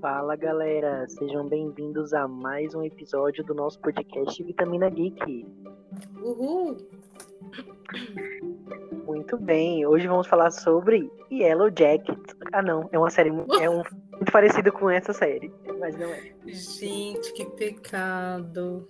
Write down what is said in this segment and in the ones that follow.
Fala galera, sejam bem-vindos a mais um episódio do nosso podcast Vitamina Geek. Uhul! Muito bem, hoje vamos falar sobre Yellow Jacket. Ah não, é uma série é um, muito parecida com essa série, mas não é. Gente, que pecado.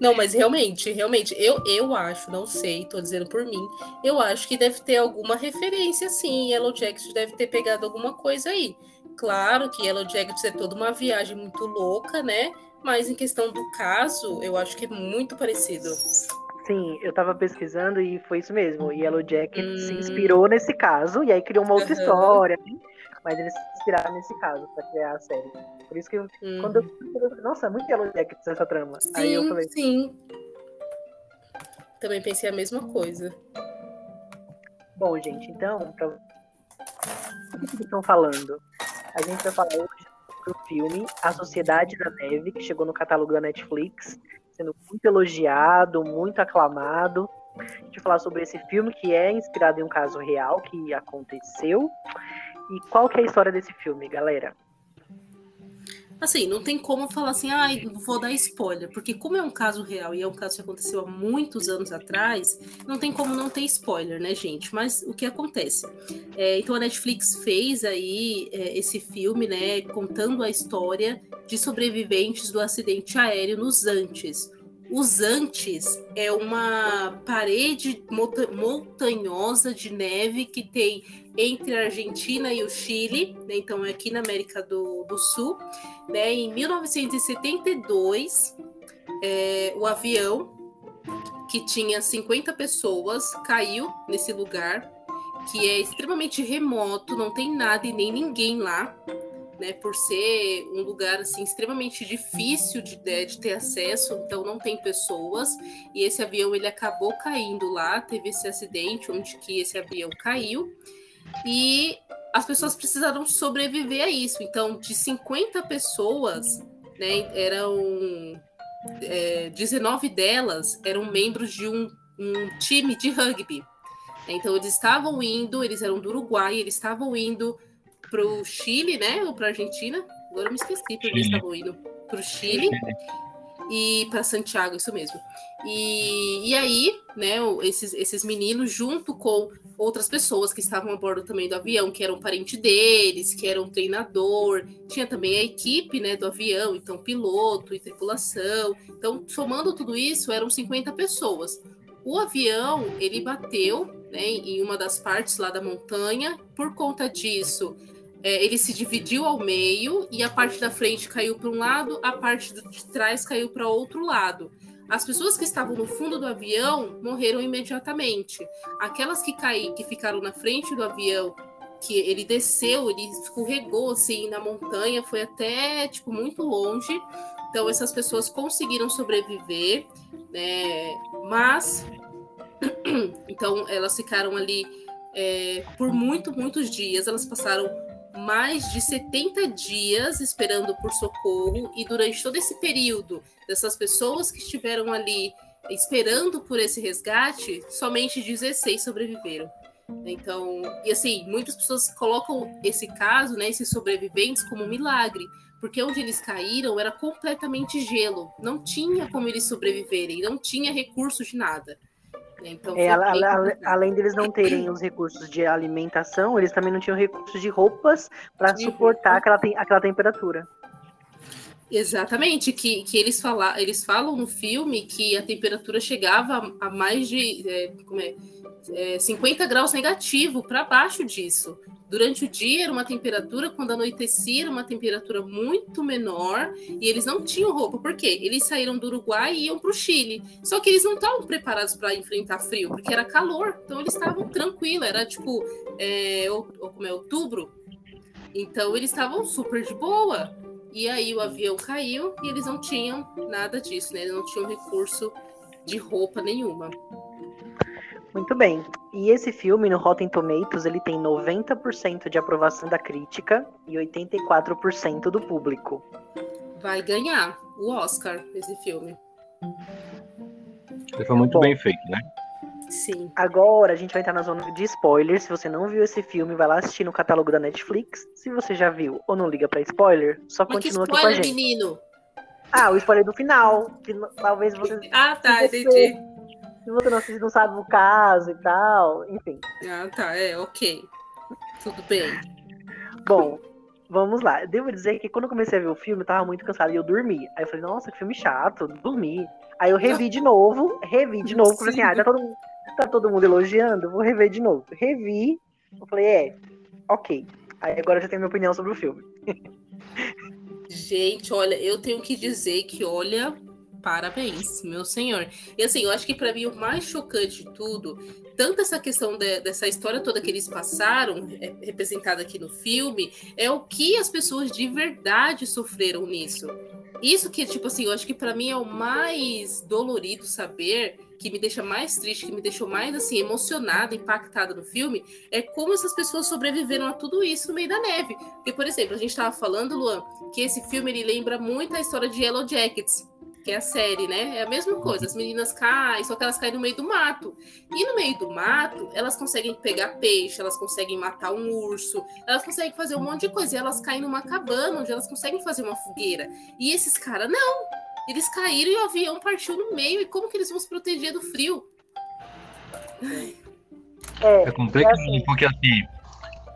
Não, mas realmente, realmente, eu, eu acho, não sei, tô dizendo por mim, eu acho que deve ter alguma referência, sim. Yellow Jackets deve ter pegado alguma coisa aí. Claro que Yellow Jackets é toda uma viagem muito louca, né? Mas em questão do caso, eu acho que é muito parecido. Sim, eu tava pesquisando e foi isso mesmo. Yellow Jacket hum. se inspirou nesse caso e aí criou uma outra uhum. história. Né? Mas eles se inspiraram nesse caso pra criar a série. Por isso que eu, hum. quando eu. Nossa, é muito Yellow Jackets essa trama. Sim, Aí eu falei. Sim. Também pensei a mesma coisa. Bom, gente, então, pra... o que estão falando? A gente vai falar hoje do filme A Sociedade da Neve, que chegou no catálogo da Netflix, sendo muito elogiado, muito aclamado. A gente vai falar sobre esse filme que é inspirado em um caso real que aconteceu. E qual que é a história desse filme, galera? Assim, não tem como falar assim, ah, vou dar spoiler, porque como é um caso real e é um caso que aconteceu há muitos anos atrás, não tem como não ter spoiler, né, gente? Mas o que acontece? É, então a Netflix fez aí é, esse filme, né, contando a história de sobreviventes do acidente aéreo nos Andes. Os Andes é uma parede montanhosa de neve que tem entre a Argentina e o Chile, né? então é aqui na América do, do Sul. Né? Em 1972, é, o avião que tinha 50 pessoas caiu nesse lugar, que é extremamente remoto, não tem nada e nem ninguém lá. Né, por ser um lugar assim extremamente difícil de, né, de, ter acesso, então não tem pessoas. E esse avião ele acabou caindo lá, teve esse acidente onde que esse avião caiu e as pessoas precisaram sobreviver a isso. Então, de 50 pessoas, né, eram é, 19 delas eram membros de um, um time de rugby. Então, eles estavam indo, eles eram do Uruguai, eles estavam indo para o Chile, né? Ou para a Argentina. Agora eu me esqueci porque eles estavam indo para o Chile e para Santiago, isso mesmo. E, e aí, né, esses, esses meninos, junto com outras pessoas que estavam a bordo também do avião, que eram parente deles, que eram treinador, tinha também a equipe, né, do avião, então piloto e tripulação. Então, somando tudo isso, eram 50 pessoas. O avião, ele bateu, né, em uma das partes lá da montanha. Por conta disso, é, ele se dividiu ao meio e a parte da frente caiu para um lado, a parte de trás caiu para outro lado. As pessoas que estavam no fundo do avião morreram imediatamente. Aquelas que caíram, que ficaram na frente do avião, que ele desceu, ele escorregou assim na montanha, foi até tipo muito longe. Então essas pessoas conseguiram sobreviver, né? Mas então elas ficaram ali é, por muito, muitos dias. Elas passaram mais de 70 dias esperando por socorro e durante todo esse período dessas pessoas que estiveram ali esperando por esse resgate, somente 16 sobreviveram. Então, e assim, muitas pessoas colocam esse caso, né, esses sobreviventes como um milagre, porque onde eles caíram era completamente gelo, não tinha como eles sobreviverem, não tinha recurso de nada. Então, é, além deles não terem os recursos de alimentação, eles também não tinham recursos de roupas para suportar aquela, aquela temperatura. Exatamente, que, que eles, fala, eles falam no filme que a temperatura chegava a, mais de é, como é, é, 50 graus negativo para baixo disso. Durante o dia era uma temperatura, quando anoitecia era uma temperatura muito menor e eles não tinham roupa. Por quê? Eles saíram do Uruguai e iam para o Chile. Só que eles não estavam preparados para enfrentar frio, porque era calor. Então eles estavam tranquilos, era tipo é, ou, ou como é, outubro. Então eles estavam super de boa. E aí o avião caiu e eles não tinham nada disso, né? Eles não tinham recurso de roupa nenhuma. Muito bem. E esse filme, no Rotten Tomatoes, ele tem 90% de aprovação da crítica e 84% do público. Vai ganhar o Oscar esse filme. Ele foi muito Bom, bem feito, né? Sim. Agora a gente vai entrar na zona de spoilers. Se você não viu esse filme, vai lá assistir no catálogo da Netflix. Se você já viu ou não liga pra spoiler, só Mas continua spoiler, aqui com a gente. menino? Ah, o spoiler do final. Que talvez você. Ah, tá, você- entendi. Se você não, assiste, não sabe o caso e tal. Enfim. Ah, tá, é, ok. Tudo bem. Bom, vamos lá. Devo dizer que quando eu comecei a ver o filme, eu tava muito cansado e eu dormi. Aí eu falei, nossa, que filme chato, dormi. Aí eu revi de novo, revi de novo, porque assim, ah, tá todo, mundo- tá todo mundo elogiando, vou rever de novo. Revi, eu falei, é, ok. Aí agora eu já tenho minha opinião sobre o filme. Gente, olha, eu tenho que dizer que, olha, parabéns, meu senhor. E assim, eu acho que pra mim o mais chocante de tudo, tanto essa questão de- dessa história toda que eles passaram, é, representada aqui no filme, é o que as pessoas de verdade sofreram nisso. Isso que, tipo assim, eu acho que pra mim é o mais dolorido saber, que me deixa mais triste, que me deixou mais, assim, emocionada, impactada no filme, é como essas pessoas sobreviveram a tudo isso no meio da neve. Porque, por exemplo, a gente tava falando, Luan, que esse filme ele lembra muito a história de Yellow Jackets, que é a série, né? É a mesma coisa. As meninas caem, só que elas caem no meio do mato. E no meio do mato, elas conseguem pegar peixe, elas conseguem matar um urso, elas conseguem fazer um monte de coisa. E elas caem numa cabana onde elas conseguem fazer uma fogueira. E esses caras, não! Eles caíram e o avião partiu no meio. E como que eles vão se proteger do frio? É, É complicado, É assim. porque assim,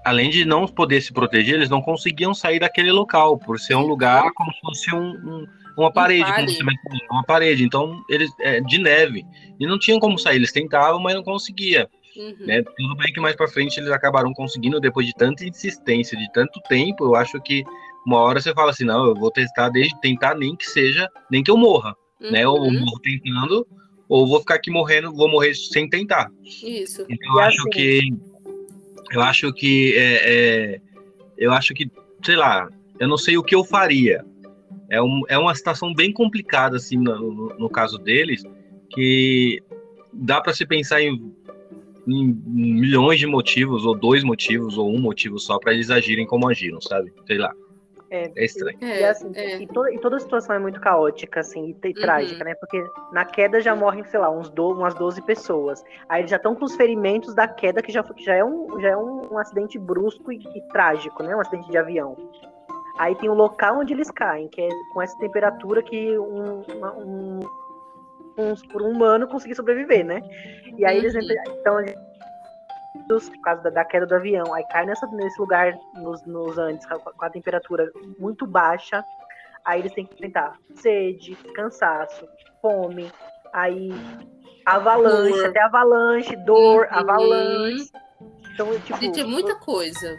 além de não poder se proteger, eles não conseguiam sair daquele local, por ser um lugar como se fosse um, um- uma parede, como vale. você mesmo falou, uma parede. Então, eles é, de neve. E não tinham como sair, eles tentavam, mas não conseguia. Uhum. Né? Tudo bem que mais pra frente eles acabaram conseguindo, depois de tanta insistência, de tanto tempo, eu acho que uma hora você fala assim, não, eu vou testar desde tentar nem que seja, nem que eu morra, né? Ou Uhum. morro tentando, ou vou ficar aqui morrendo, vou morrer sem tentar. Isso. Então, eu E acho assim- que. Eu acho que. É, é, eu acho que, sei lá, eu não sei o que eu faria. É, um, é uma situação bem complicada, assim, no, no- caso deles, que dá para se pensar em, em milhões de motivos, ou dois motivos, ou um motivo só, para eles agirem como agiram, sabe? Sei lá. É, É estranho. É, e, assim, é. e, toda, e toda a situação é muito caótica, assim, e, te- Uhum. trágica, né? Porque na queda já morrem, sei lá, uns do, umas 12 pessoas. Aí eles já estão com os ferimentos da queda, que já, que já é, um, já é um, um acidente brusco e, e trágico, né? Um acidente de avião. Aí tem o local onde eles caem, que é com essa temperatura que um, um, um, por um humano conseguir sobreviver, né? E aí eles entram, então por causa da, da queda do avião, aí cai nessa, nesse lugar nos, nos Andes com a, com a temperatura muito baixa, aí eles têm que enfrentar sede, cansaço, fome, aí avalanche, Dor. até avalanche, dor, Uhum. avalanche. Então, tipo, Gente, é muita coisa.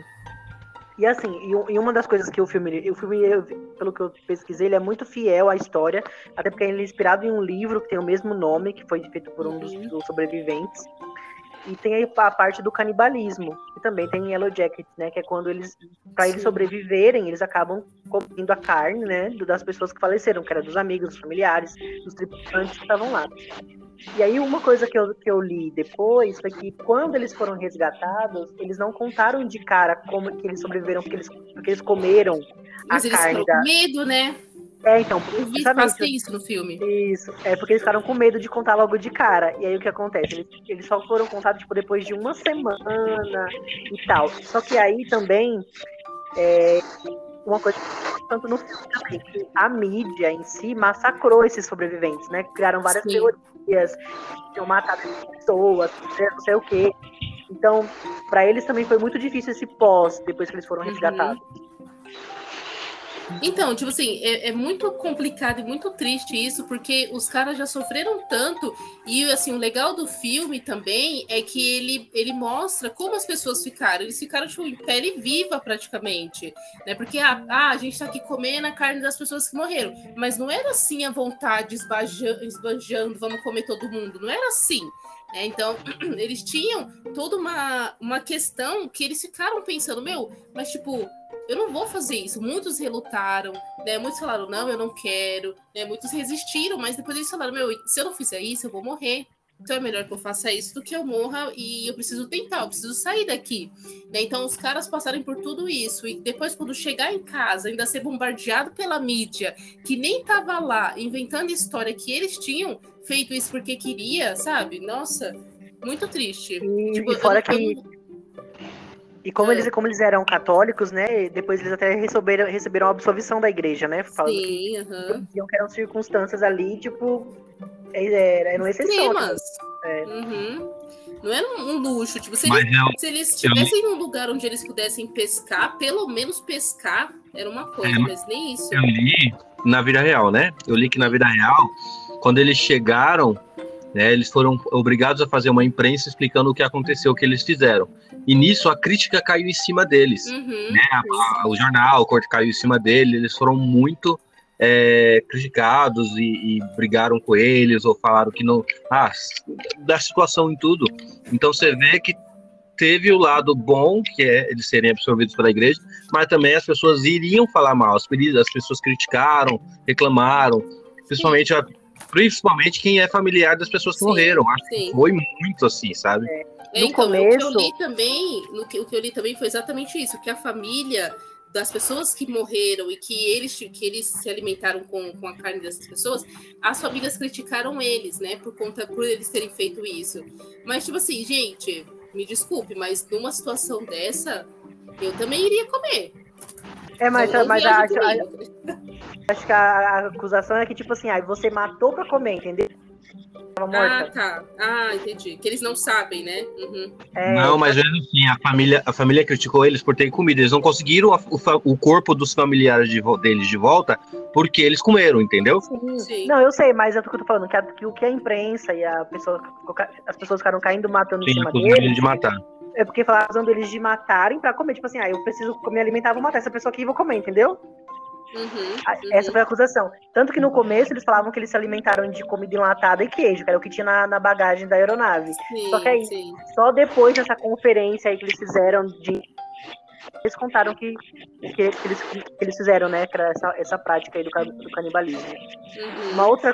E assim, e, e uma das coisas que o filme, o filme, eu- pelo que eu pesquisei, ele é muito fiel à história, até porque ele é inspirado em um livro que tem o mesmo nome, que foi feito por um dos, Uhum. dos sobreviventes. E tem aí a parte do canibalismo, que também tem em Yellow Jackets, né? Que é quando eles, para eles sobreviverem, eles acabam comendo a carne, né? Das pessoas que faleceram, que era dos amigos, dos familiares, dos tripulantes que estavam lá. E aí uma coisa que eu, que eu li depois foi que quando eles foram resgatados, eles não contaram de cara como que eles sobreviveram, porque eles, porque eles comeram Mas a eles carne da. com medo, né? É, então, justamente, isso no filme. isso. É porque eles ficaram com medo de contar logo de cara. E aí o que acontece? Eles, eles só foram contados tipo, depois de uma semana e tal. Só que aí também é, uma coisa que tanto no filme também, que a mídia em si massacrou esses sobreviventes, né? Criaram várias Sim. teorias, que tinham matado pessoas, não sei o quê. Então, pra eles também foi muito difícil esse pós, depois que eles foram Uhum. resgatados. Então, tipo assim, é, é muito complicado e muito triste isso, porque os caras já sofreram tanto. E assim, o legal do filme também é que ele, ele mostra como as pessoas ficaram. Eles ficaram tipo, em pele viva praticamente. Né? Porque ah, ah, a gente tá aqui comendo a carne das pessoas que morreram. Mas não era assim a vontade, esbanja- esbanjando, vamos comer todo mundo. Não era assim. Né? Então, eles tinham toda uma, uma questão que eles ficaram pensando, meu, mas tipo, eu não vou fazer isso. Muitos relutaram, né? Muitos falaram, não, eu não quero, né? Muitos resistiram, mas depois eles falaram, meu, se eu não fizer isso, eu vou morrer. Então é melhor que eu faça isso do que eu morra e eu preciso tentar, eu preciso sair daqui. Né? Então os caras passaram por tudo isso e depois quando chegar em casa, ainda ser bombardeado pela mídia, que nem tava lá inventando história que eles tinham feito isso porque queria, sabe? Nossa, Muito triste. E, Tipo, e fora que. E como É. eles, como eles eram católicos, né? Depois eles até receberam, receberam a absolvição da igreja, né? Falando Sim, diziam que eram circunstâncias ali, tipo. É- Eram exceção. Extremas. É. Uhum. Não era um luxo. Tipo, se Mas eles, eu, se eles estivessem num lugar onde eles pudessem pescar, pelo menos pescar era uma coisa, É, mas nem isso. eu li na vida real, né? Eu li que na vida real, quando eles chegaram, né, eles foram obrigados a fazer uma imprensa explicando o que aconteceu, o que eles fizeram. E nisso a crítica caiu em cima deles. Uhum. né, a- o jornal, o corte caiu em cima dele, eles foram muito é, criticados e, e brigaram com eles, ou falaram que não. Ah, da situação em tudo. Então você vê que teve o lado bom, que é eles serem absorvidos pela igreja, mas também as pessoas iriam falar mal, as, pessoas criticaram, reclamaram, principalmente, a- principalmente quem é familiar das pessoas que Sim, morreram. Acho sim. que foi muito assim, sabe? É, No então, o que começo- eu li também, no que, o que eu li também foi exatamente isso, que a família das pessoas que morreram e que eles, que eles se alimentaram com, com a carne dessas pessoas, as famílias criticaram eles, né, por conta por eles terem feito isso. Mas tipo assim, gente, me desculpe, mas numa situação dessa, eu também iria comer. É, mas, Então, mas a- a- acho que a, a acusação é que, tipo assim, ah, você matou pra comer, entendeu? Tava Ah, morta. tá. Ah, entendi. Que eles não sabem, né? Uhum. É, Não, mas mesmo assim, a família, a família criticou eles por terem comido. Eles não conseguiram a- o, o corpo dos familiares de deles de volta porque eles comeram, entendeu? Sim. Sim. Não, eu sei, mas é o que eu tô falando, que, a- que o que a imprensa e a pessoa, as pessoas ficaram caindo matando em Sim, cima acusaram deles, eles de matar. é porque falaram eles de matarem pra comer. Tipo assim, ah, eu preciso me alimentar, vou matar essa pessoa aqui e vou comer, entendeu? Uhum, A- uhum. Essa foi a acusação. Tanto que no começo eles falavam que eles se alimentaram de comida enlatada e queijo, que era o que tinha na, na bagagem da aeronave. Sim, Só que aí- sim. Só depois dessa conferência aí que eles fizeram de. Eles contaram que, que, eles, que eles fizeram, né? Essa, essa prática aí do, do canibalismo. Uhum. Uma outra,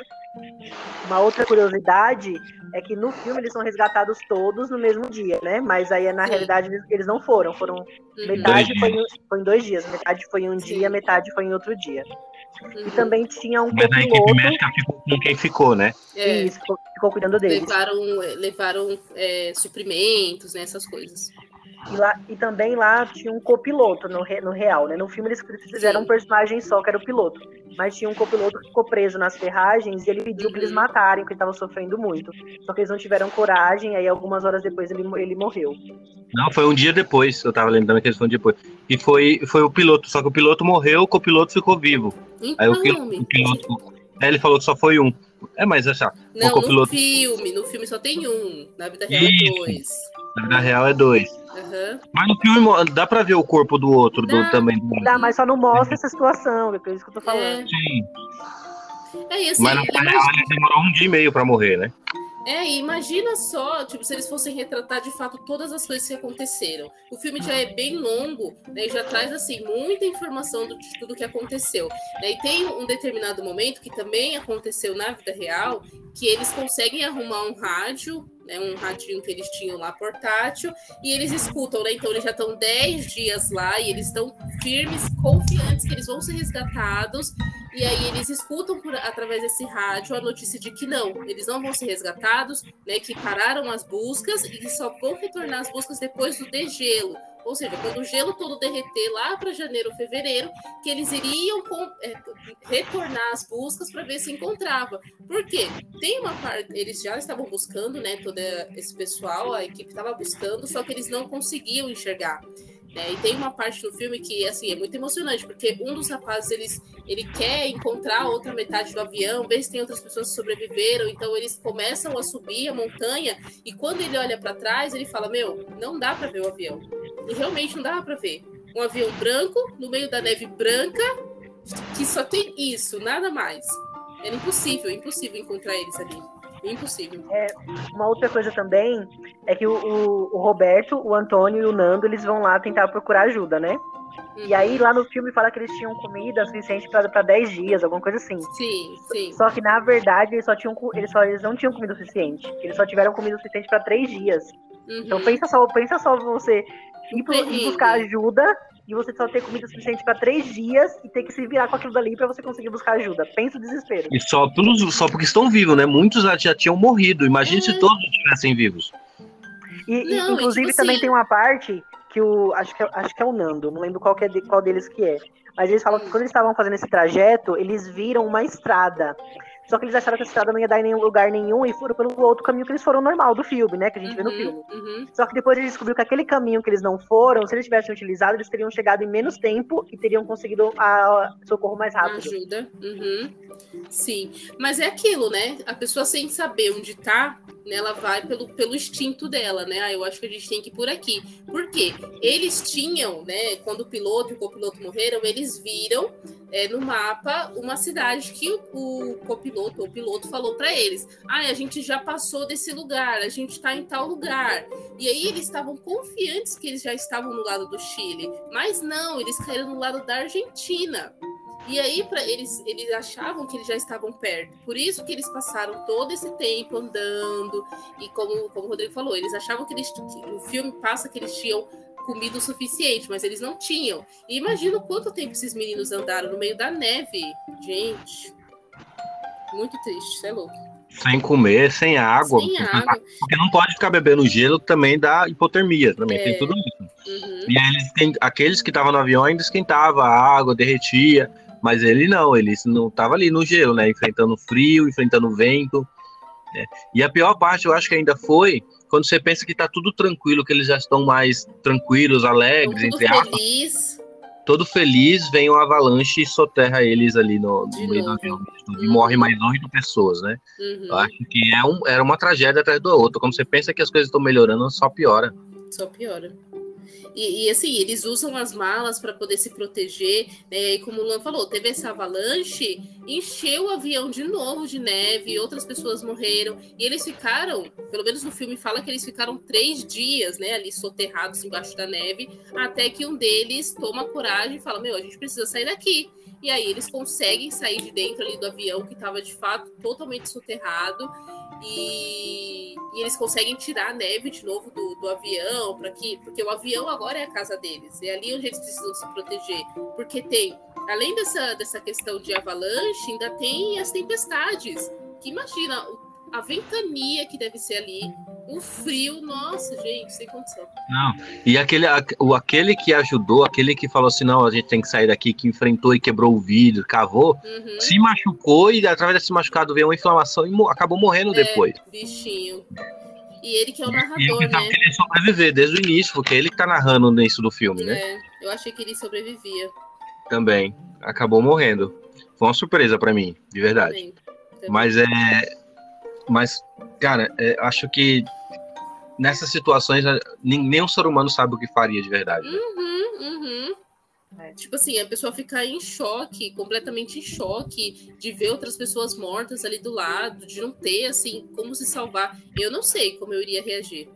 uma outra curiosidade é que no filme eles são resgatados todos no mesmo dia, né? Mas aí na Sim. realidade eles, eles não foram. Foram Uhum. metade foi, em- foi em dois dias, metade foi em um Sim. dia, metade foi em outro dia. E Uhum. também tinha um Mas a equipe médica ficou com quem ficou, né? É, Isso, ficou, ficou cuidando deles. levaram, levaram é, suprimentos, né, essas coisas. E, lá, e também lá tinha um copiloto no, re- no real, né? No filme eles fizeram Sim. um personagem só, que era o piloto. Mas tinha um copiloto que ficou preso nas ferragens e ele pediu pra eles Uhum. matarem, porque ele tava sofrendo muito. Só que eles não tiveram coragem, aí algumas horas depois ele, ele morreu. Não, foi um dia depois, eu tava lembrando que eles foram depois. E foi, foi o piloto, só que o piloto morreu, o copiloto ficou vivo. Aí Então, o, pil- homem, o piloto. Aí ele falou que só foi um. É, mas essa, não, o copiloto- no filme, no filme só tem um, na vida real Isso. é dois. na vida real é dois. Mas no filme dá pra ver o corpo do outro do, também. Dá, mas só não mostra essa situação, é por isso que eu tô falando. É, Sim. é e assim, Mas na imagina- real ele demorou um dia e meio pra morrer, né? É, e imagina só, tipo, se eles fossem retratar de fato todas as coisas que aconteceram. O filme já é bem longo, né, e já traz, assim, muita informação do- de tudo que aconteceu. né, e tem um determinado momento que também aconteceu na vida real, que eles conseguem arrumar um rádio, né, um radinho que eles tinham lá portátil, e eles escutam, né? Então eles já estão 10 dias lá e eles estão firmes, confiantes que eles vão ser resgatados. E aí eles escutam por- através desse rádio a notícia de que não, eles não vão ser resgatados, né? Que pararam as buscas e que só vão retornar as buscas depois do degelo. Ou seja, quando o gelo todo derreter lá para janeiro ou fevereiro, que eles iriam com- é, retornar as buscas para ver se encontrava. Por quê? Tem uma parte, eles já estavam buscando, né? Todo esse pessoal, a equipe estava buscando, só que eles não conseguiam enxergar. Né? E tem uma parte no filme que assim é muito emocionante, porque um dos rapazes eles, ele quer encontrar a outra metade do avião, ver se tem outras pessoas que sobreviveram, então eles começam a subir a montanha e quando ele olha para trás, ele fala: "Meu, não dá para ver o avião". E realmente não dá para ver. Um avião branco no meio da neve branca que só tem isso, nada mais. Era impossível, impossível encontrar eles ali. Impossível. Uma outra coisa também é que o, o- o Roberto, o Antônio e o Nando, eles vão lá tentar procurar ajuda, né? E aí lá no filme fala que eles tinham comida suficiente para 10 dias, alguma coisa assim. Sim, sim. Só que na verdade eles só tinham eles só eles não tinham comida suficiente. Eles só tiveram comida suficiente para três dias. Então Uhum. pensa só, pensa só você ir, ir buscar ajuda e você só ter comida suficiente para três dias e ter que se virar com aquilo dali para você conseguir buscar ajuda. Pensa o desespero. E só, pelos, só porque estão vivos, né? Muitos já, já tinham morrido. Imagine É. se todos estivessem vivos. E, não, inclusive, tipo também assim... tem uma parte que o. Acho que, é, acho que é o Nando, não lembro qual, é de, qual deles que é. Mas eles falam que quando eles estavam fazendo esse trajeto, eles viram uma estrada. Só que eles acharam que a estrada não ia dar em nenhum lugar nenhum e foram pelo outro caminho que eles foram normal do filme, né? Que a gente uhum, vê no uhum, filme. Uhum. Só que depois eles descobriram que aquele caminho que eles não foram, se eles tivessem utilizado, eles teriam chegado em menos tempo e teriam conseguido a socorro mais rápido. Ajuda. Uhum. Sim. Mas é aquilo, né? A pessoa sem saber onde tá, ela vai pelo, pelo instinto dela, né? Ah, eu acho que a gente tem que ir por aqui. Por quê? Eles tinham, né? Quando o piloto e o copiloto morreram, eles viram é, no mapa uma cidade que o, copiloto ou piloto falou para eles: ah, a gente já passou desse lugar, a gente está em tal lugar. E aí eles estavam confiantes que eles já estavam no lado do Chile, mas não, eles caíram no lado da Argentina. E aí, para eles, eles achavam que eles já estavam perto. Por isso que eles passaram todo esse tempo andando. E como, como o Rodrigo falou, eles achavam que eles. Que o filme passa que eles tinham comida o suficiente, mas eles não tinham. E imagina quanto tempo esses meninos andaram no meio da neve. Gente. Muito triste, você é louco. Sem comer, sem água. Sem porque, água. porque não pode ficar bebendo gelo, também dá hipotermia, também é. tem tudo isso. Uhum. E aí eles têm, aqueles que estavam no avião ainda esquentava a água, derretia. Mas ele não, ele não estava ali no gelo, né? Enfrentando frio, enfrentando vento. Né? E a pior parte, eu acho que ainda foi quando você pensa que está tudo tranquilo, que eles já estão mais tranquilos, alegres, todo entre feliz. aspas. Todo feliz, vem uma avalanche e soterra eles ali no, no meio do avião. E uhum. morre mais oito pessoas, né? Uhum. Eu acho que é um, era uma tragédia atrás do outro. Quando você pensa que as coisas estão melhorando, só piora. Só piora. E, e, assim, eles usam as malas para poder se proteger. Né? E como o Luan falou, teve essa avalanche, encheu o avião de novo de neve, outras pessoas morreram. E eles ficaram, pelo menos no filme fala que eles ficaram três dias né, ali soterrados embaixo da neve, até que um deles toma coragem e fala: Meu, a gente precisa sair daqui. E aí eles conseguem sair de dentro ali do avião, que estava de fato totalmente soterrado. E, e, eles conseguem tirar a neve de novo do, do avião, para que, porque o avião agora é a casa deles, é ali onde eles precisam se proteger, porque tem, além dessa, dessa questão de avalanche, ainda tem as tempestades, que imagina a ventania que deve ser ali, o frio, nossa, gente, sem condição. Não, e aquele, o, aquele que ajudou, aquele que falou assim, não, a gente tem que sair daqui, que enfrentou e quebrou o vidro, cavou, uhum. se machucou e através desse machucado veio uma inflamação e acabou morrendo é, depois. bichinho. E ele que é o narrador, e eu que né? que ele ia sobreviver desde o início, porque ele que tá narrando no início do filme, né? É, eu achei que ele sobrevivia. Também. Acabou morrendo. Foi uma surpresa para mim, de verdade. Também. Também. Mas é mas, cara, é, acho que nessas situações nem, o ser humano sabe o que faria de verdade. Né? Uhum, uhum. É, tipo assim, a pessoa ficar em choque, completamente em choque, de ver outras pessoas mortas ali do lado, de não ter, assim, como se salvar. Eu não sei como eu iria reagir.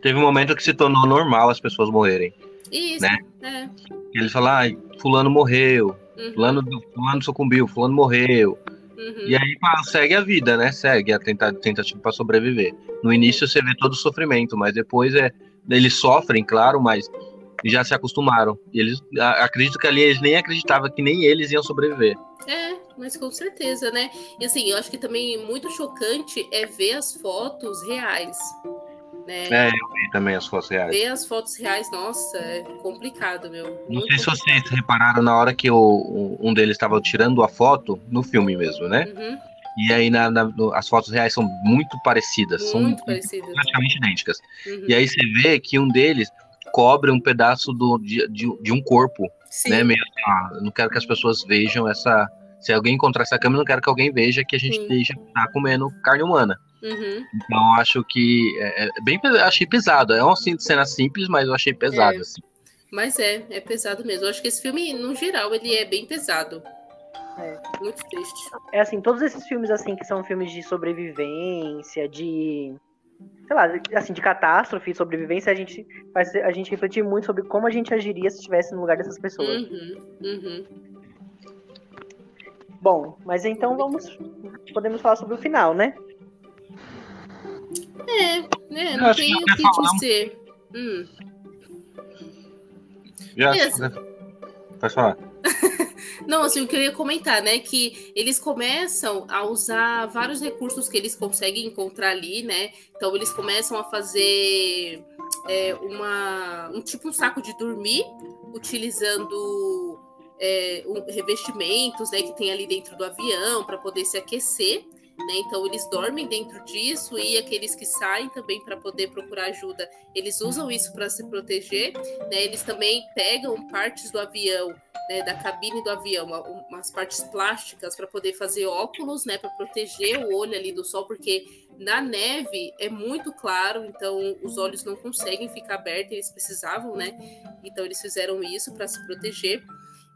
Teve um momento que se tornou normal as pessoas morrerem. Isso, né? é. Eles falaram, ah, fulano morreu, uhum. fulano, fulano sucumbiu, fulano morreu. Uhum. E aí pá, segue a vida, né? Segue a tentativa para sobreviver. No início você vê todo o sofrimento, mas depois é eles sofrem, claro, mas já se acostumaram. E eles acredito que ali eles nem acreditavam que nem eles iam sobreviver. É, mas com certeza, né? E assim, eu acho que também muito chocante é ver as fotos reais. Né? É, eu vi também as fotos reais. Ver as fotos reais, nossa, é complicado, meu. Não sei complicado. se vocês repararam na hora que o, um deles estava tirando a foto, no filme mesmo, né? Uhum. E aí na, na, as fotos reais são muito parecidas, muito são parecidas. praticamente idênticas. Uhum. E aí você vê que um deles cobre um pedaço do, de, de, de um corpo, Sim. né? Meio ah, não quero que as pessoas vejam essa. Se alguém encontrar essa câmera, não quero que alguém veja que a gente deixa tá comendo carne humana. Uhum. Então acho que é, é bem achei pesado. É uma cena simples, mas eu achei pesado é. assim. Mas é, é pesado mesmo. Eu acho que esse filme, no geral, ele é bem pesado. É. Muito triste. É assim, todos esses filmes assim que são filmes de sobrevivência, de sei lá, assim, de catástrofe, sobrevivência, a gente faz a gente refletir muito sobre como a gente agiria se estivesse no lugar dessas pessoas. Uhum, uhum. Bom, mas então vamos podemos falar sobre o final, né? É, né? Não tem o que dizer. Hum. Já, Pode falar. Não, assim, eu queria comentar, né, que eles começam a usar vários recursos que eles conseguem encontrar ali, né? Então eles começam a fazer é, uma, um tipo um saco de dormir, utilizando é, revestimentos né, que tem ali dentro do avião para poder se aquecer. Né? Então eles dormem dentro disso e aqueles que saem também para poder procurar ajuda, eles usam isso para se proteger. Né? Eles também pegam partes do avião, né, da cabine do avião, umas partes plásticas para poder fazer óculos, né, para proteger o olho ali do sol, porque na neve é muito claro, então os olhos não conseguem ficar abertos, eles precisavam, né? Então eles fizeram isso para se proteger.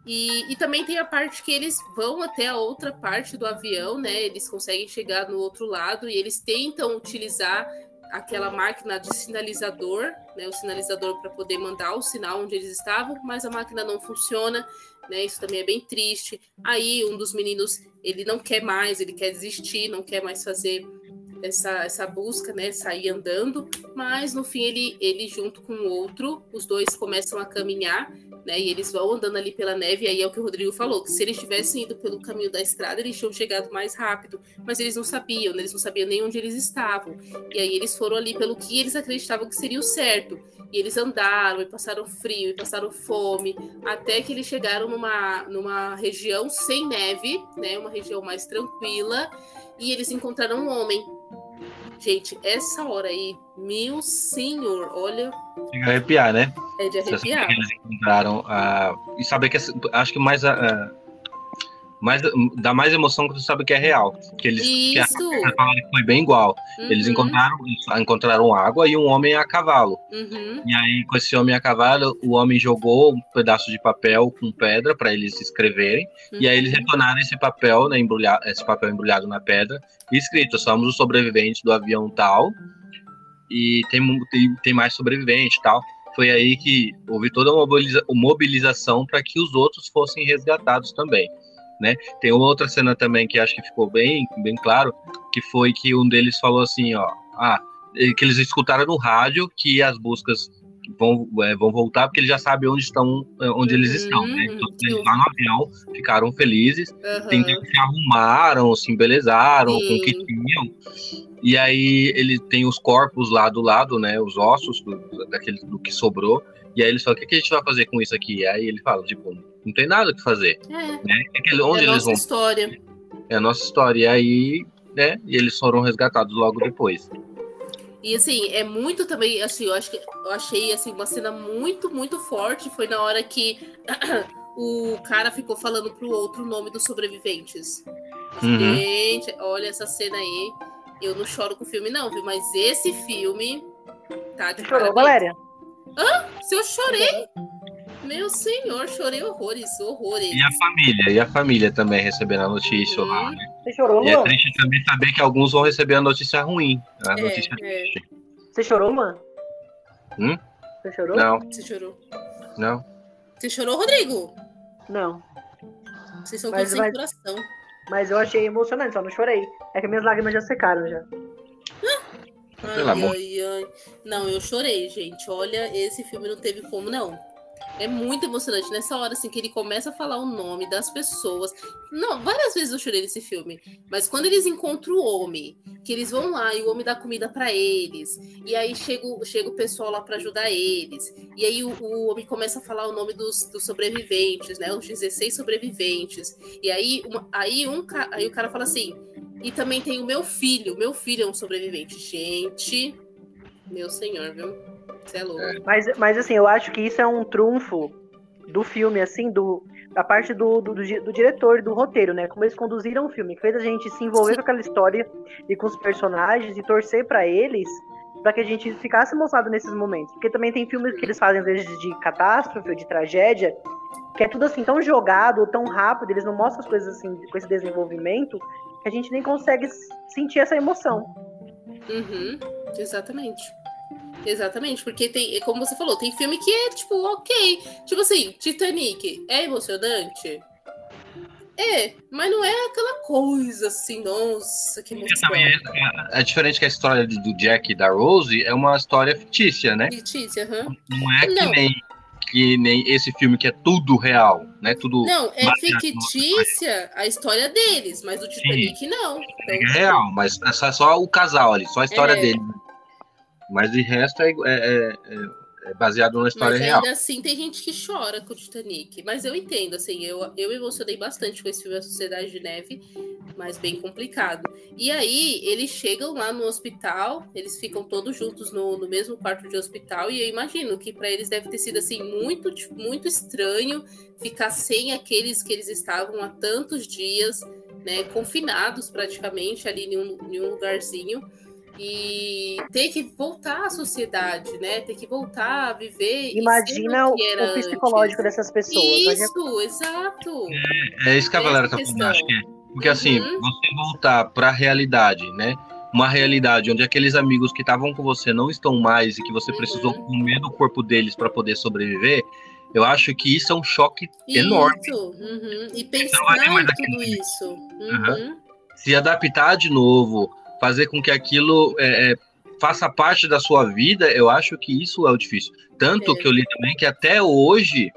E, e, também tem a parte que eles vão até a outra parte do avião, né? Eles conseguem chegar no outro lado e eles tentam utilizar aquela máquina de sinalizador, né? O sinalizador para poder mandar o sinal onde eles estavam, mas a máquina não funciona, né? Isso também é bem triste. Aí um dos meninos ele não quer mais, ele quer desistir, não quer mais fazer essa, essa busca, né, sair andando, mas no fim ele, ele junto com o outro, os dois começam a caminhar, né, e eles vão andando ali pela neve, e aí é o que o Rodrigo falou, que se eles tivessem ido pelo caminho da estrada, eles tinham chegado mais rápido, mas eles não sabiam, né, eles não sabiam nem onde eles estavam, e aí eles foram ali pelo que eles acreditavam que seria o certo, e eles andaram, e passaram frio, e passaram fome, até que eles chegaram numa, numa região sem neve, né, uma região mais tranquila, e eles encontraram um homem Gente, essa hora aí, meu senhor, olha. Chega a arrepiar, né? É de arrepiar. Eles encontraram. Uh, e sabe que acho que mais. Uh, mais, dá mais emoção quando você sabe que é real. Que eles Isso. Que foi bem igual. Uhum. Eles encontraram, encontraram água e um homem a cavalo. Uhum. E aí, com esse homem a cavalo, o homem jogou um pedaço de papel com pedra para eles escreverem. Uhum. E aí eles uhum. retornaram esse papel, né, embrulhado, esse papel embrulhado na pedra, escrito: somos os sobreviventes do avião tal. E tem, tem, tem mais sobreviventes tal foi aí que houve toda uma mobilização para que os outros fossem resgatados também né? Tem uma outra cena também que acho que ficou bem, bem claro, que foi que um deles falou assim, ó, ah, que eles escutaram no rádio que as buscas vão, é, vão voltar porque eles já sabem onde estão, é, onde eles estão, né? Então eles lá no avião ficaram felizes, uhum. se arrumaram, se embelezaram Sim. com o que tinham. E aí ele tem os corpos lá do lado, né? Os ossos do, daquele, do que sobrou. E aí eles falam, o que, que a gente vai fazer com isso aqui? Aí ele fala, tipo, não tem nada que fazer. É. Né? É onde é a nossa vão... história. É a nossa história. E aí, né? E eles foram resgatados logo depois. E assim, é muito também, assim, eu acho que eu achei assim uma cena muito, muito forte. Foi na hora que o cara ficou falando pro outro o nome dos sobreviventes. Uhum. Gente, olha essa cena aí. Eu não choro com o filme, não, viu? Mas esse filme tá de chorou, Valéria? Hã? Se eu chorei? Meu senhor, chorei horrores, horrores. E a família, e a família também recebendo a notícia uhum. lá, né? Você chorou, E é triste também saber que alguns vão receber a notícia ruim. A é, notícia é. Você chorou, Luan? Hum? Você chorou? Não. Você chorou? Não. Você chorou, Rodrigo? Não. Vocês são mas, sem coração. Mas eu achei emocionante, só não chorei. É que minhas lágrimas já secaram já. Ai, ai, ai. Não, eu chorei, gente. Olha, esse filme não teve como, não. É muito emocionante nessa hora, assim, que ele começa a falar o nome das pessoas. Não, várias vezes eu chorei nesse filme. Mas quando eles encontram o homem, que eles vão lá e o homem dá comida para eles, e aí chega, chega o pessoal lá para ajudar eles, e aí o, o, homem começa a falar o nome dos, dos, sobreviventes, né? Os 16 sobreviventes. E aí, uma, aí, um, aí o cara fala assim: e também tem o meu filho. Meu filho é um sobrevivente. Gente, meu senhor, viu? Você é louco. Mas, mas assim, eu acho que isso é um trunfo do filme, assim, do, da parte do, do, do, diretor, do roteiro, né? Como eles conduziram o filme, que fez a gente se envolver Sim. com aquela história e com os personagens e torcer para eles, para que a gente ficasse emocionado nesses momentos. Porque também tem filmes que eles fazem, às vezes, de catástrofe ou de tragédia, que é tudo assim, tão jogado, tão rápido, eles não mostram as coisas assim, com esse desenvolvimento, que a gente nem consegue sentir essa emoção. Uhum, exatamente. Exatamente, porque tem, como você falou, tem filme que é tipo, ok. Tipo assim, Titanic é emocionante? É, mas não é aquela coisa assim, nossa, que emoção. É, é, é, diferente que a história do Jack e da Rose é uma história fictícia, né? Fictícia, aham. Uhum. Não é que nem que nem esse filme que é tudo real, né? Tudo Não, é fictícia a história deles, mas o Titanic Sim. não. Então, é real, mas é só, só, o casal ali, só a história é. dele. Mas de resto é, é, é, é baseado numa história mas real. ainda assim tem gente que chora com o Titanic. Mas eu entendo, assim, eu, eu me emocionei bastante com esse filme A Sociedade de Neve, mas bem complicado. E aí, eles chegam lá no hospital, eles ficam todos juntos no, no mesmo quarto de hospital, e eu imagino que para eles deve ter sido assim muito, muito estranho ficar sem aqueles que eles estavam há tantos dias, né, confinados praticamente ali em um, em um lugarzinho e ter que voltar à sociedade, né? Ter que voltar a viver. Imagina o, o, psicológico antes. dessas pessoas. Isso, exato. É, é isso que a Valéria tá falando, acho que é. Porque assim, uhum. você voltar para a realidade, né? Uma realidade onde aqueles amigos que estavam com você não estão mais e que você uhum. precisou comer do corpo deles para poder sobreviver, eu acho que isso é um choque isso. enorme. Uhum. E pensar em tudo isso. Uhum. Se adaptar de novo, fazer com que aquilo é, é, faça parte da sua vida, eu acho que isso é o difícil. Tanto é. que eu li também que até hoje,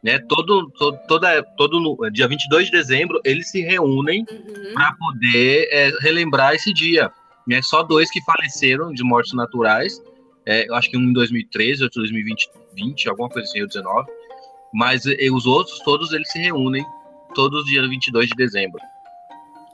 né, todo, todo, toda, todo dia 22 de dezembro, eles se reúnem uhum. para poder é, relembrar esse dia. Né, só dois que faleceram de mortes naturais, é, eu acho que um em 2013, outro em 2020, 20, alguma coisa assim, ou 19. Mas e, os outros, todos eles se reúnem todos dia 22 de dezembro.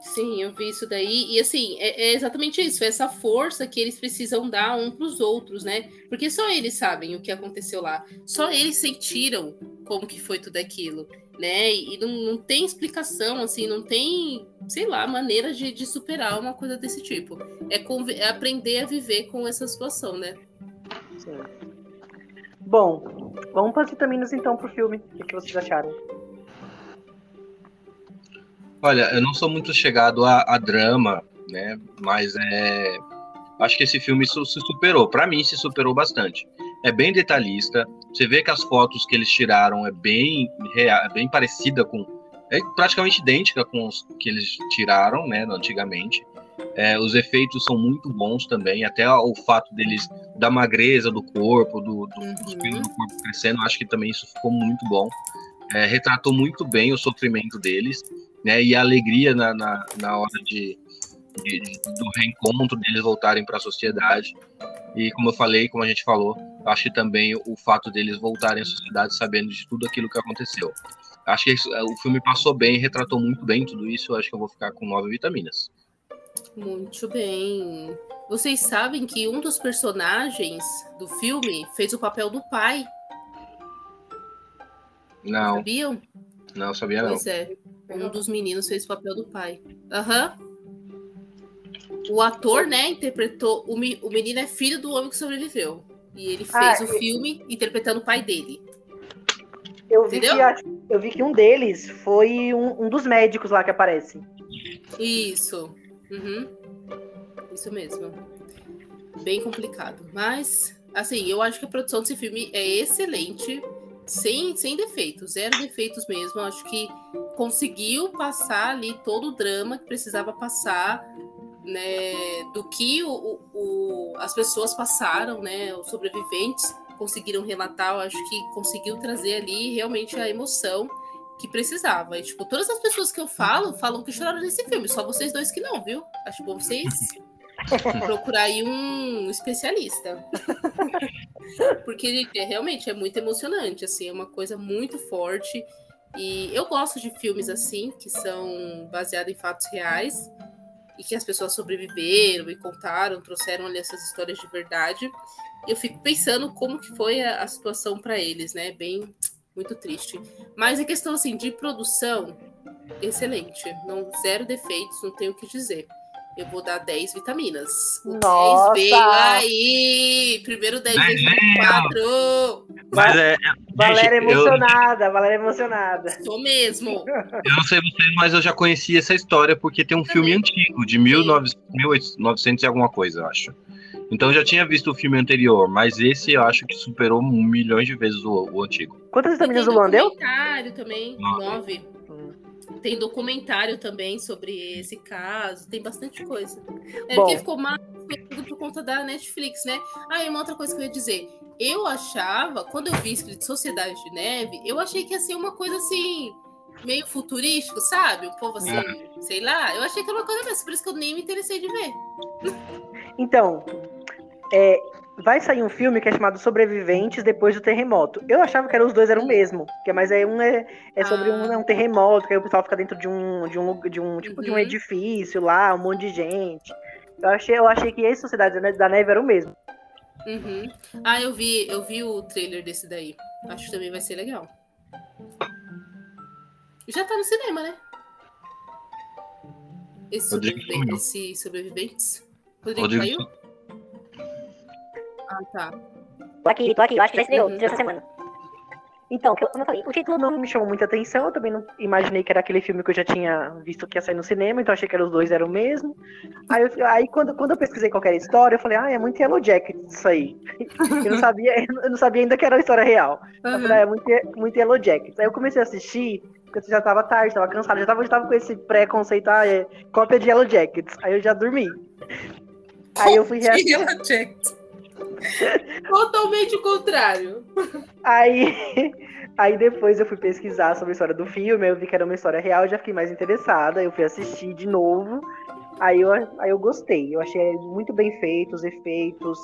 Sim, eu vi isso daí. E assim, é, é exatamente isso, essa força que eles precisam dar um para os outros, né? Porque só eles sabem o que aconteceu lá. Só eles sentiram como que foi tudo aquilo, né? E não, não tem explicação, assim, não tem, sei lá, maneira de, de superar uma coisa desse tipo. É, é aprender a viver com essa situação, né? Sim. Bom, vamos para as vitaminas então pro filme. O que vocês acharam? Olha, eu não sou muito chegado a, a drama, né? Mas é, acho que esse filme se superou. Para mim, se superou bastante. É bem detalhista. Você vê que as fotos que eles tiraram é bem real, bem parecida com, é praticamente idêntica com os que eles tiraram, né? Antigamente. É, os efeitos são muito bons também, até o fato deles da magreza do corpo, do, do, uhum. dos pelos do corpo crescendo, acho que também isso ficou muito bom. É, retratou muito bem o sofrimento deles né? E a alegria na, na, na hora de, de, do reencontro deles voltarem para a sociedade. E como eu falei, como a gente falou, acho que também o fato deles voltarem à sociedade sabendo de tudo aquilo que aconteceu. Acho que isso, o filme passou bem, retratou muito bem tudo isso. acho que eu vou ficar com nove vitaminas. Muito bem. Vocês sabem que um dos personagens do filme fez o papel do pai? Não. Sabiam? Não, sabia não. Pois é. Um dos meninos fez o papel do pai. Aham. Uhum. O ator, né, interpretou. O, o menino é filho do homem que sobreviveu. E ele fez ah, o filme interpretando o pai dele. Eu vi, que, eu vi que um deles foi um, um dos médicos lá que aparece. Isso. Uhum. Isso mesmo. Bem complicado. Mas, assim, eu acho que a produção desse filme é excelente sem, sem defeitos, zero defeitos mesmo. Acho que conseguiu passar ali todo o drama que precisava passar, né, do que o, o, as pessoas passaram, né, os sobreviventes conseguiram relatar. Eu acho que conseguiu trazer ali realmente a emoção que precisava. E, tipo, todas as pessoas que eu falo falam que choraram nesse filme, só vocês dois que não, viu? Acho bom vocês procurar aí um especialista. Porque, é, realmente é muito emocionante, assim, é uma coisa muito forte. E eu gosto de filmes assim, que são baseados em fatos reais e que as pessoas sobreviveram e contaram, trouxeram ali essas histórias de verdade. E eu fico pensando como que foi a, a situação para eles, né? Bem, muito triste. Mas a questão assim de produção, excelente, não zero defeitos, não tenho o que dizer eu vou dar 10 vitaminas. O Nossa. 10 veio aí! Primeiro 10 vezes 4! Mas é, Valéria gente, emocionada, eu... Valéria emocionada. Sou mesmo. Eu não sei vocês, mas eu já conheci essa história porque tem um Também. filme antigo, de 1900 e alguma coisa, eu acho. Então eu já tinha visto o filme anterior, mas esse eu acho que superou milhões de vezes o, o antigo. Quantas vitaminas o Luan deu? Também, 9. Tem documentário também sobre esse caso, tem bastante coisa. É Bom. porque ficou mais por conta da Netflix, né? Ah, e uma outra coisa que eu ia dizer. Eu achava, quando eu vi escrito Sociedade de Neve, eu achei que ia ser uma coisa assim, meio futurístico, sabe? O povo assim, é. sei lá. Eu achei que era uma coisa dessa, por isso que eu nem me interessei de ver. Então, é, vai sair um filme que é chamado Sobreviventes depois do terremoto. Eu achava que eram os dois eram o mesmo, que mas é um é, é sobre ah. um, é um terremoto, que aí o pessoal fica dentro de um de um, de um tipo uhum. de um uhum. edifício lá, um monte de gente. Eu achei, eu achei que esse Sociedade da Neve era o mesmo. Uhum. Ah, eu vi, eu vi o trailer desse daí. Acho que também vai ser legal. Já tá no cinema, né? Esse, sobrevivente, esse sobreviventes. Rodrigo, Rodrigo caiu? Ah, tá. Tô aqui, tô aqui. Eu acho que já estreou, uhum. essa semana. Então, como eu falei, o título não me chamou muita atenção. Eu também não imaginei que era aquele filme que eu já tinha visto que ia sair no cinema, então achei que os dois eram o mesmo. Aí, eu, aí quando, quando eu pesquisei qualquer história, eu falei, ah, é muito Yellow Jacket isso aí. Eu não sabia, eu não sabia ainda que era a história real. Uhum. Eu falei, ah, é muito, muito Yellow Jacket. Aí eu comecei a assistir, porque já tava tarde, tava cansado, já tava, já tava com esse preconceito, ah, é cópia de Yellow Jackets. Aí eu já dormi. Aí eu fui reassistir. Yellow Jackets. Totalmente o contrário. Aí, aí depois eu fui pesquisar sobre a história do filme, eu vi que era uma história real, já fiquei mais interessada, eu fui assistir de novo. Aí eu, aí eu gostei, eu achei muito bem feito, os efeitos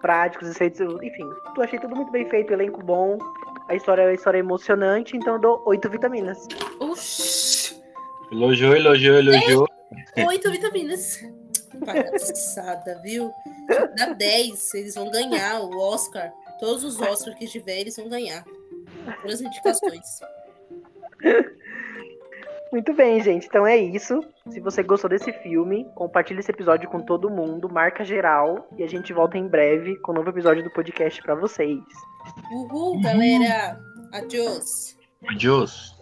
práticos, efeitos, enfim, eu achei tudo muito bem feito, elenco bom, a história, a história é emocionante, então eu dou oito vitaminas. Oxi. Elogiou, elogiou, elogiou. Oito vitaminas. Palhaçada, viu? Dá 10, eles vão ganhar o Oscar. Todos os Oscars que tiver, eles vão ganhar. Todas as indicações. Muito bem, gente. Então é isso. Se você gostou desse filme, compartilhe esse episódio com todo mundo, marca geral e a gente volta em breve com um novo episódio do podcast para vocês. Uhul, galera. Adiós. Adiós.